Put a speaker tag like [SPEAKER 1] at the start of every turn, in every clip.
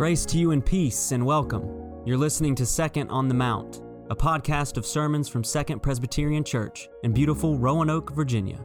[SPEAKER 1] Grace to you and peace and welcome. You're listening to Second on the Mount, a podcast of sermons from Second Presbyterian Church in beautiful Roanoke, Virginia.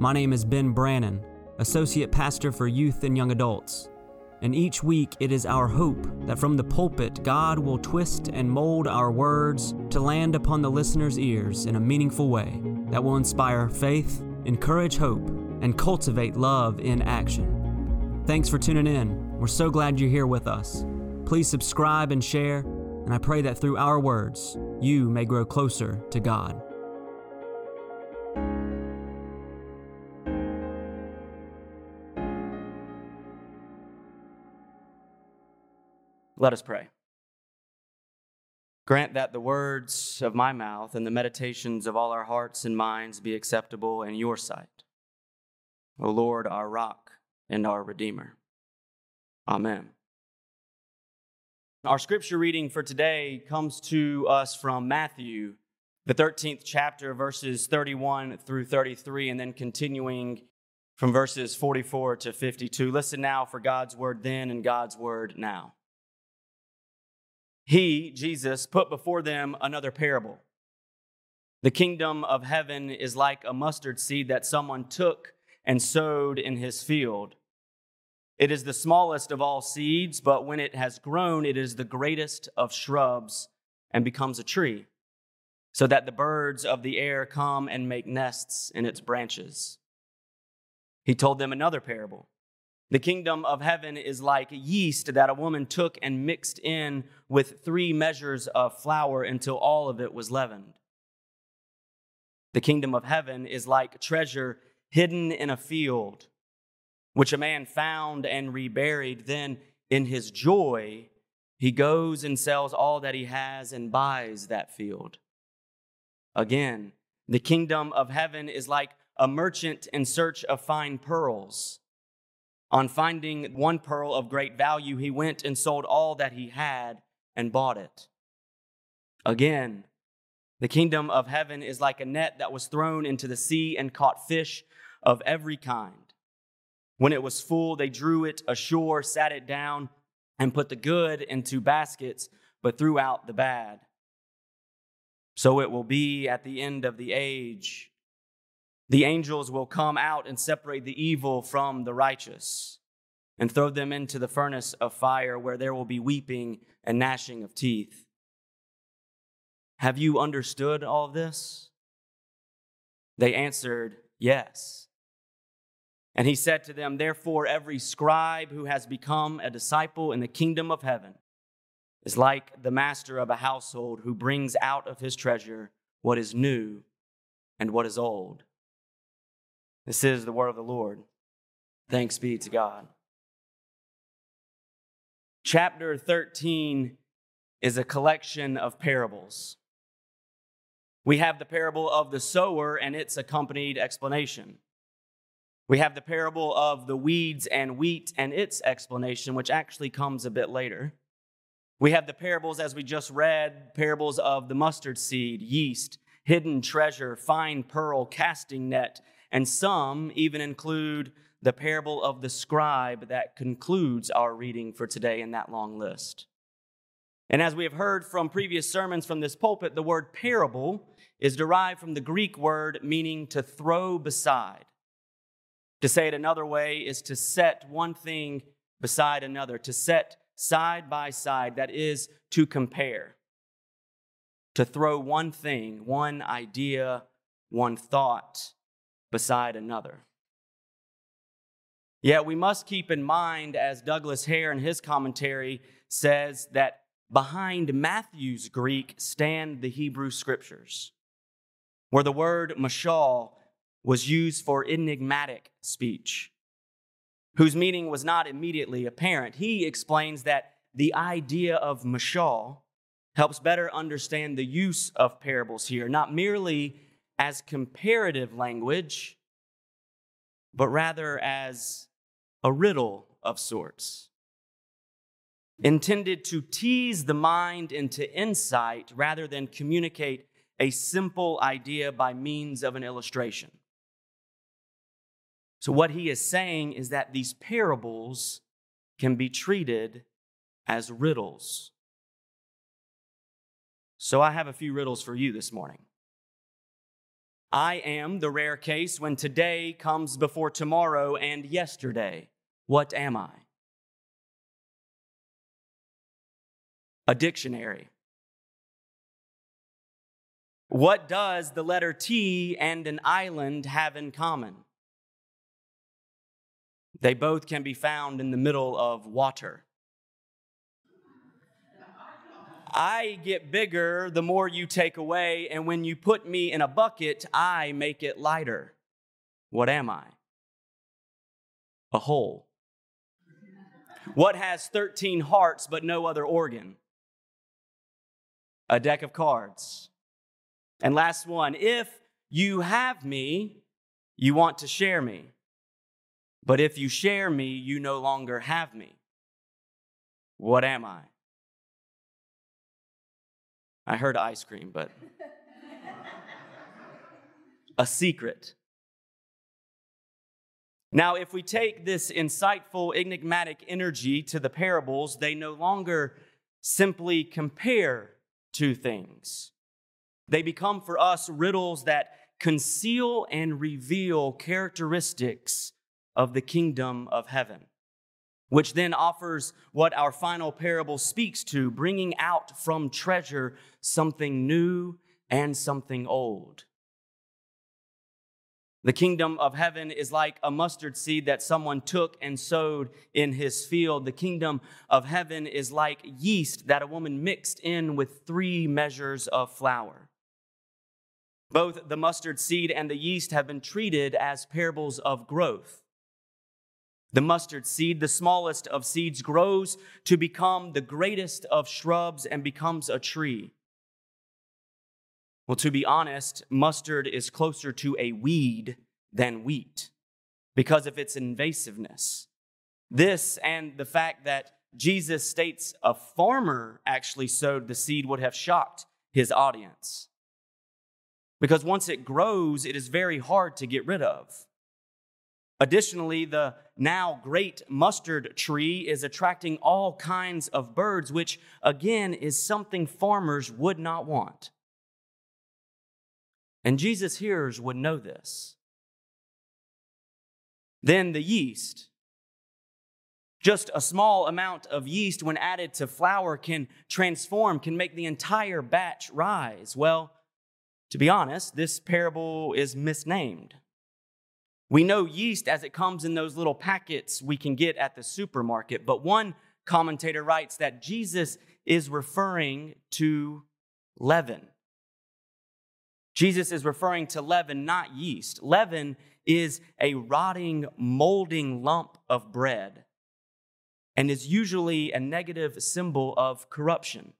[SPEAKER 1] My name is Ben Brannan, Associate Pastor for Youth and Young Adults. And each week it is our hope that from the pulpit, God will twist and mold our words to land upon the listener's ears in a meaningful way that will inspire faith, encourage hope, and cultivate love in action. Thanks for tuning in. We're so glad you're here with us. Please subscribe and share, and I pray that through our words, you may grow closer to God. Let us pray. Grant that the words of my mouth and the meditations of all our hearts and minds be acceptable in your sight. O Lord, our rock and our redeemer. Amen. Our scripture reading for today comes to us from Matthew, the 13th chapter, verses 31 through 33, and then continuing from verses 44 to 52. Listen now for God's word then and God's word now. He, Jesus, put before them another parable. The kingdom of heaven is like a mustard seed that someone took and sowed in his field. It is the smallest of all seeds, but when it has grown, it is the greatest of shrubs and becomes a tree, so that the birds of the air come and make nests in its branches. He told them another parable. The kingdom of heaven is like yeast that a woman took and mixed in with three measures of flour until all of it was leavened. The kingdom of heaven is like treasure hidden in a field, which a man found and reburied. Then, in his joy, he goes and sells all that he has and buys that field. Again, the kingdom of heaven is like a merchant in search of fine pearls. On finding one pearl of great value, he went and sold all that he had and bought it. Again, the kingdom of heaven is like a net that was thrown into the sea and caught fish of every kind. When it was full, they drew it ashore, sat it down, and put the good into baskets, but threw out the bad. So it will be at the end of the age. The angels will come out and separate the evil from the righteous and throw them into the furnace of fire where there will be weeping and gnashing of teeth. Have you understood all this? They answered, Yes. And he said to them, Therefore, every scribe who has become a disciple in the kingdom of heaven is like the master of a household who brings out of his treasure what is new and what is old. This is the word of the Lord. Thanks be to God. Chapter 13 is a collection of parables. We have the parable of the sower and its accompanied explanation. We have the parable of the weeds and wheat and its explanation, which actually comes a bit later. We have the parables, as we just read, parables of the mustard seed, yeast, hidden treasure, fine pearl, casting net, and some even include the parable of the scribe that concludes our reading for today in that long list. And as we have heard from previous sermons from this pulpit, the word parable is derived from the Greek word meaning to throw beside. To say it another way is to set one thing beside another, to set side by side, that is, to compare. To throw one thing, one idea, one thought beside another. Yet we must keep in mind, as Douglas Hare in his commentary says, that behind Matthew's Greek stand the Hebrew scriptures, where the word mashal was used for enigmatic speech, whose meaning was not immediately apparent. He explains that the idea of mashal helps better understand the use of parables here, not merely as comparative language, but rather as a riddle of sorts, intended to tease the mind into insight rather than communicate a simple idea by means of an illustration. So, what he is saying is that these parables can be treated as riddles. So I have a few riddles for you this morning. I am the rare case when today comes before tomorrow and yesterday. What am I? A dictionary. What does the letter T and an island have in common? They both can be found in the middle of water. I get bigger the more you take away, and when you put me in a bucket, I make it lighter. What am I? A hole. What has 13 hearts but no other organ? A deck of cards. And last one if you have me, you want to share me. But if you share me, you no longer have me. What am I? I heard ice cream, but a secret. Now, if we take this insightful, enigmatic energy to the parables, they no longer simply compare two things. They become for us riddles that conceal and reveal characteristics of the kingdom of heaven which then offers what our final parable speaks to, bringing out from treasure something new and something old. The kingdom of heaven is like a mustard seed that someone took and sowed in his field. The kingdom of heaven is like yeast that a woman mixed in with three measures of flour. Both the mustard seed and the yeast have been treated as parables of growth. The mustard seed, the smallest of seeds, grows to become the greatest of shrubs and becomes a tree. Well, to be honest, mustard is closer to a weed than wheat because of its invasiveness. This and the fact that Jesus states a farmer actually sowed the seed would have shocked his audience. Because once it grows, it is very hard to get rid of. Additionally, the now great mustard tree is attracting all kinds of birds, which again is something farmers would not want. And Jesus' hearers would know this. Then the yeast. Just a small amount of yeast, when added to flour, can transform, can make the entire batch rise. Well, to be honest, this parable is misnamed. We know yeast as it comes in those little packets we can get at the supermarket, but one commentator writes that Jesus is referring to leaven. Jesus is referring to leaven, not yeast. Leaven is a rotting, molding lump of bread and is usually a negative symbol of corruption.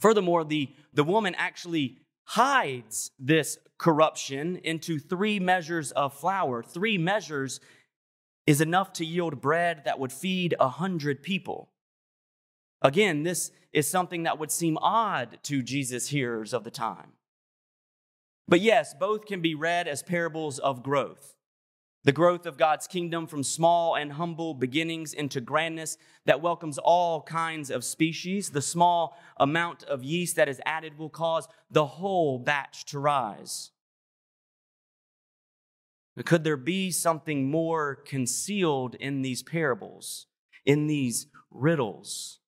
[SPEAKER 1] Furthermore, the, the woman actually hides this corruption into three measures of flour. Three measures is enough to yield bread that would feed a hundred people. Again, this is something that would seem odd to Jesus' hearers of the time. But yes, both can be read as parables of growth the growth of God's kingdom from small and humble beginnings into grandness that welcomes all kinds of species. The small amount of yeast that is added will cause the whole batch to rise. Could there be something more concealed in these parables, in these riddles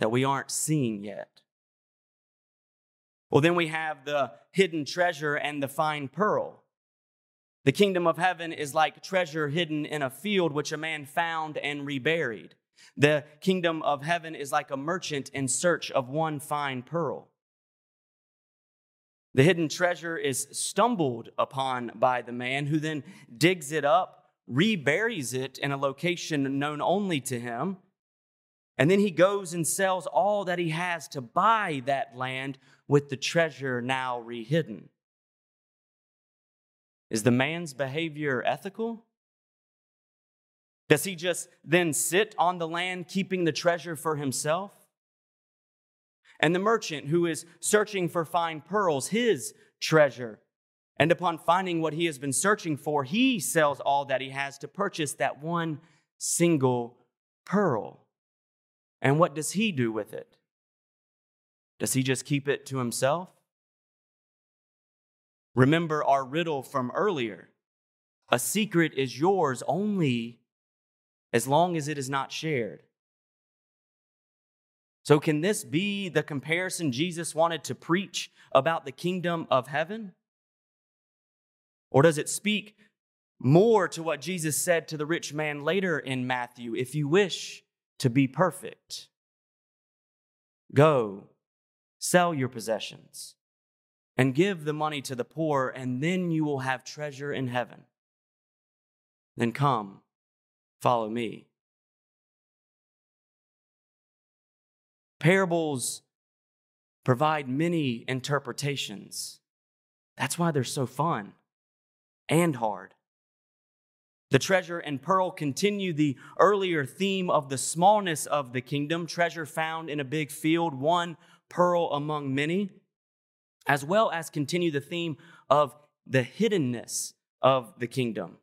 [SPEAKER 1] that we aren't seeing yet? Well, then we have the hidden treasure and the fine pearl. The kingdom of heaven is like treasure hidden in a field which a man found and reburied. The kingdom of heaven is like a merchant in search of one fine pearl. The hidden treasure is stumbled upon by the man who then digs it up, reburies it in a location known only to him, and then he goes and sells all that he has to buy that land with the treasure now rehidden. Is the man's behavior ethical? Does he just then sit on the land keeping the treasure for himself? And the merchant who is searching for fine pearls, his treasure. And upon finding what he has been searching for, he sells all that he has to purchase that one single pearl. And what does he do with it? Does he just keep it to himself? Remember our riddle from earlier. A secret is yours only as long as it is not shared. So, can this be the comparison Jesus wanted to preach about the kingdom of heaven? Or does it speak more to what Jesus said to the rich man later in Matthew? If you wish to be perfect, go, sell your possessions, and give the money to the poor, and then you will have treasure in heaven. Then come, follow me. Parables provide many interpretations. That's why they're so fun and hard. The treasure and pearl continue the earlier theme of the smallness of the kingdom, treasure found in a big field, one pearl among many, as well as continue the theme of the hiddenness of the kingdom.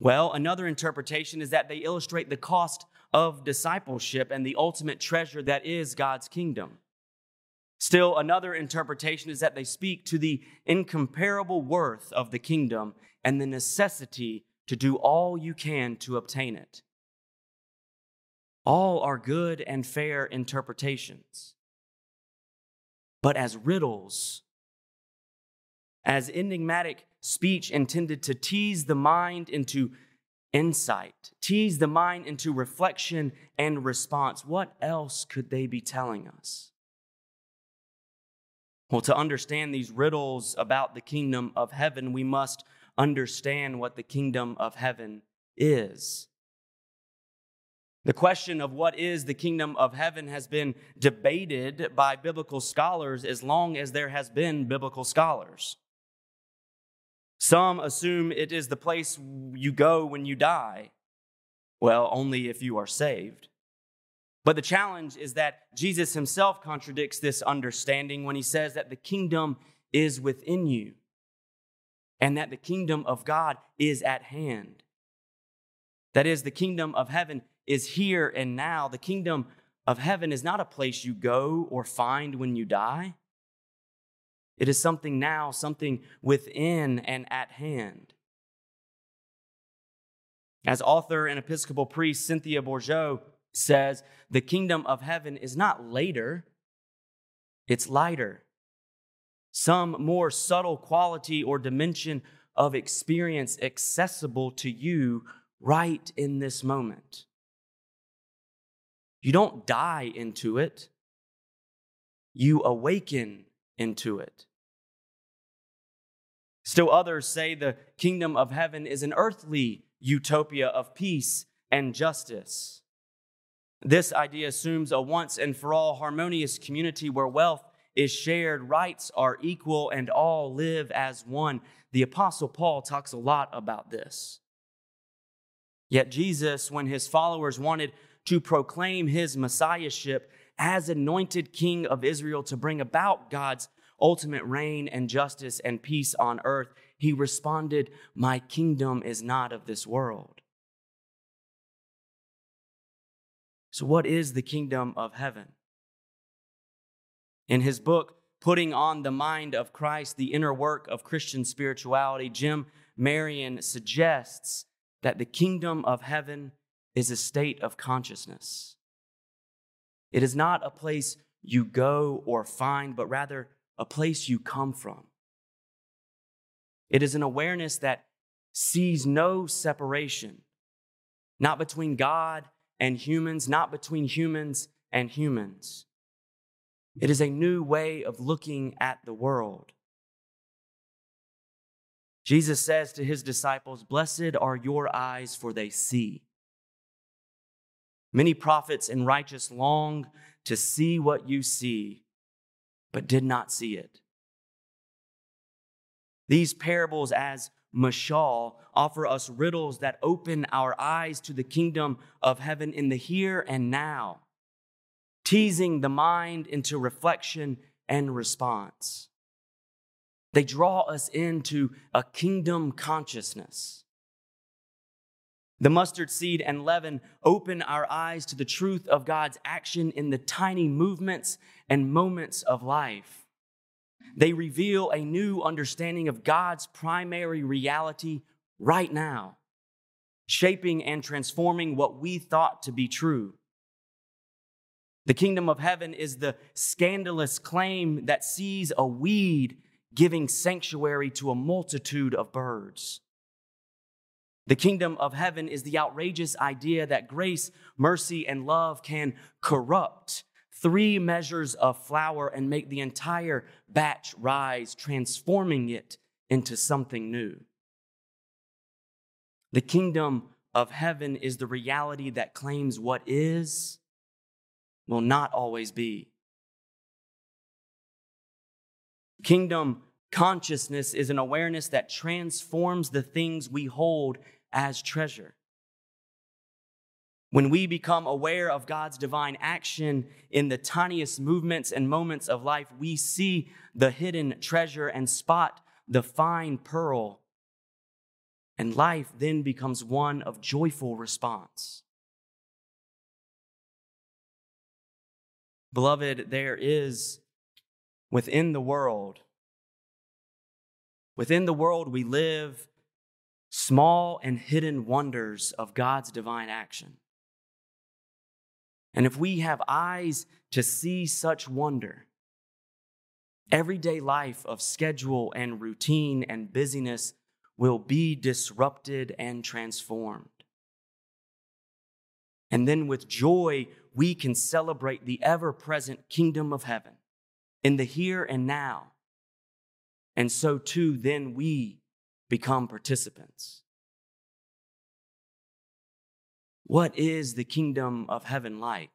[SPEAKER 1] Well, another interpretation is that they illustrate the cost of discipleship and the ultimate treasure that is God's kingdom. Still, another interpretation is that they speak to the incomparable worth of the kingdom and the necessity to do all you can to obtain it. All are good and fair interpretations. But as riddles, as enigmatic speech intended to tease the mind into insight, tease the mind into reflection and response. What else could they be telling us? Well, to understand these riddles about the kingdom of heaven, we must understand what the kingdom of heaven is. The question of what is the kingdom of heaven has been debated by biblical scholars as long as there has been biblical scholars. Some assume it is the place you go when you die. Well, only if you are saved. But the challenge is that Jesus himself contradicts this understanding when he says that the kingdom is within you and that the kingdom of God is at hand. That is, the kingdom of heaven is here and now. The kingdom of heaven is not a place you go or find when you die. It is something now, something within and at hand. As author and Episcopal priest Cynthia Bourgeault says, the kingdom of heaven is not later, it's lighter. Some more subtle quality or dimension of experience accessible to you right in this moment. You don't die into it, you awaken into it. Still, others say the kingdom of heaven is an earthly utopia of peace and justice. This idea assumes a once and for all harmonious community where wealth is shared, rights are equal, and all live as one. The Apostle Paul talks a lot about this. Yet, Jesus, when his followers wanted to proclaim his messiahship, as anointed king of Israel to bring about God's ultimate reign and justice and peace on earth, he responded, My kingdom is not of this world. So, what is the kingdom of heaven? In his book, Putting on the Mind of Christ, the inner work of Christian spirituality, Jim Marion suggests that the kingdom of heaven is a state of consciousness. It is not a place you go or find, but rather a place you come from. It is an awareness that sees no separation, not between God and humans, not between humans and humans. It is a new way of looking at the world. Jesus says to his disciples, Blessed are your eyes, for they see. Many prophets and righteous long to see what you see, but did not see it. These parables, as mashal, offer us riddles that open our eyes to the kingdom of heaven in the here and now, teasing the mind into reflection and response. They draw us into a kingdom consciousness. The mustard seed and leaven open our eyes to the truth of God's action in the tiny movements and moments of life. They reveal a new understanding of God's primary reality right now, shaping and transforming what we thought to be true. The kingdom of heaven is the scandalous claim that sees a weed giving sanctuary to a multitude of birds. The kingdom of heaven is the outrageous idea that grace, mercy, and love can corrupt three measures of flour and make the entire batch rise, transforming it into something new. The kingdom of heaven is the reality that claims what is will not always be. Kingdom consciousness is an awareness that transforms the things we hold as treasure. When we become aware of God's divine action in the tiniest movements and moments of life, we see the hidden treasure and spot the fine pearl. And life then becomes one of joyful response. Beloved, there is within the world, within the world we live, small and hidden wonders of God's divine action. And if we have eyes to see such wonder, everyday life of schedule and routine and busyness will be disrupted and transformed. And then with joy, we can celebrate the ever present kingdom of heaven in the here and now. And so too, then we become participants. What is the kingdom of heaven like?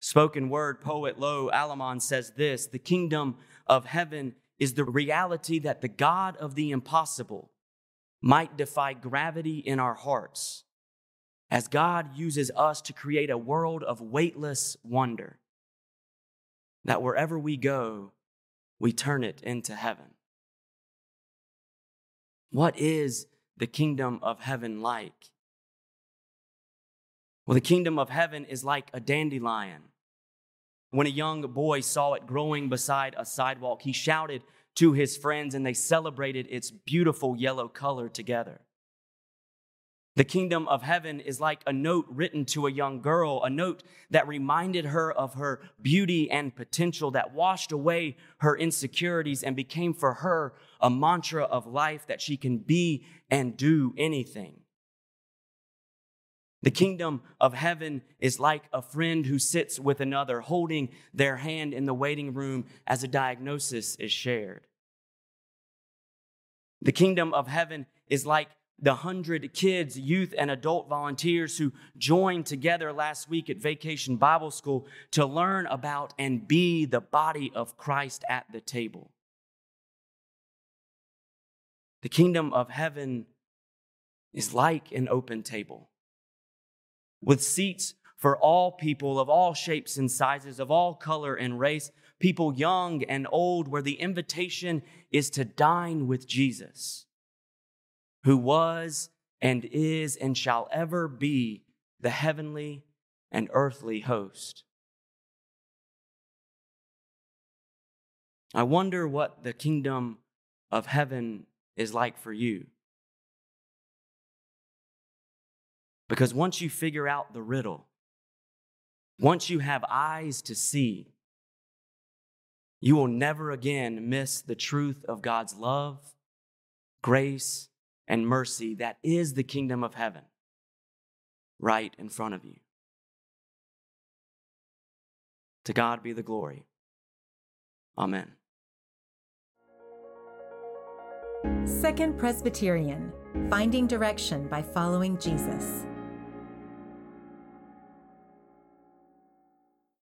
[SPEAKER 1] Spoken word poet Lo Alamon says this The kingdom of heaven is the reality that the God of the impossible might defy gravity in our hearts as God uses us to create a world of weightless wonder, that wherever we go, we turn it into heaven. What is the kingdom of heaven like? Well, the kingdom of heaven is like a dandelion. When a young boy saw it growing beside a sidewalk, he shouted to his friends and they celebrated its beautiful yellow color together. The kingdom of heaven is like a note written to a young girl, a note that reminded her of her beauty and potential, that washed away her insecurities and became for her a mantra of life that she can be and do anything. The kingdom of heaven is like a friend who sits with another, holding their hand in the waiting room as a diagnosis is shared. The kingdom of heaven is like the hundred kids, youth, and adult volunteers who joined together last week at Vacation Bible School to learn about and be the body of Christ at the table. The kingdom of heaven is like an open table with seats for all people of all shapes and sizes, of all color and race, people young and old, where the invitation is to dine with Jesus who was and is and shall ever be the heavenly and earthly host. I wonder what the kingdom of heaven is like for you. Because once you figure out the riddle, once you have eyes to see, you will never again miss the truth of God's love, grace, and mercy that is the kingdom of heaven right in front of you. To God be the glory. Amen.
[SPEAKER 2] Second Presbyterian Finding Direction by Following Jesus.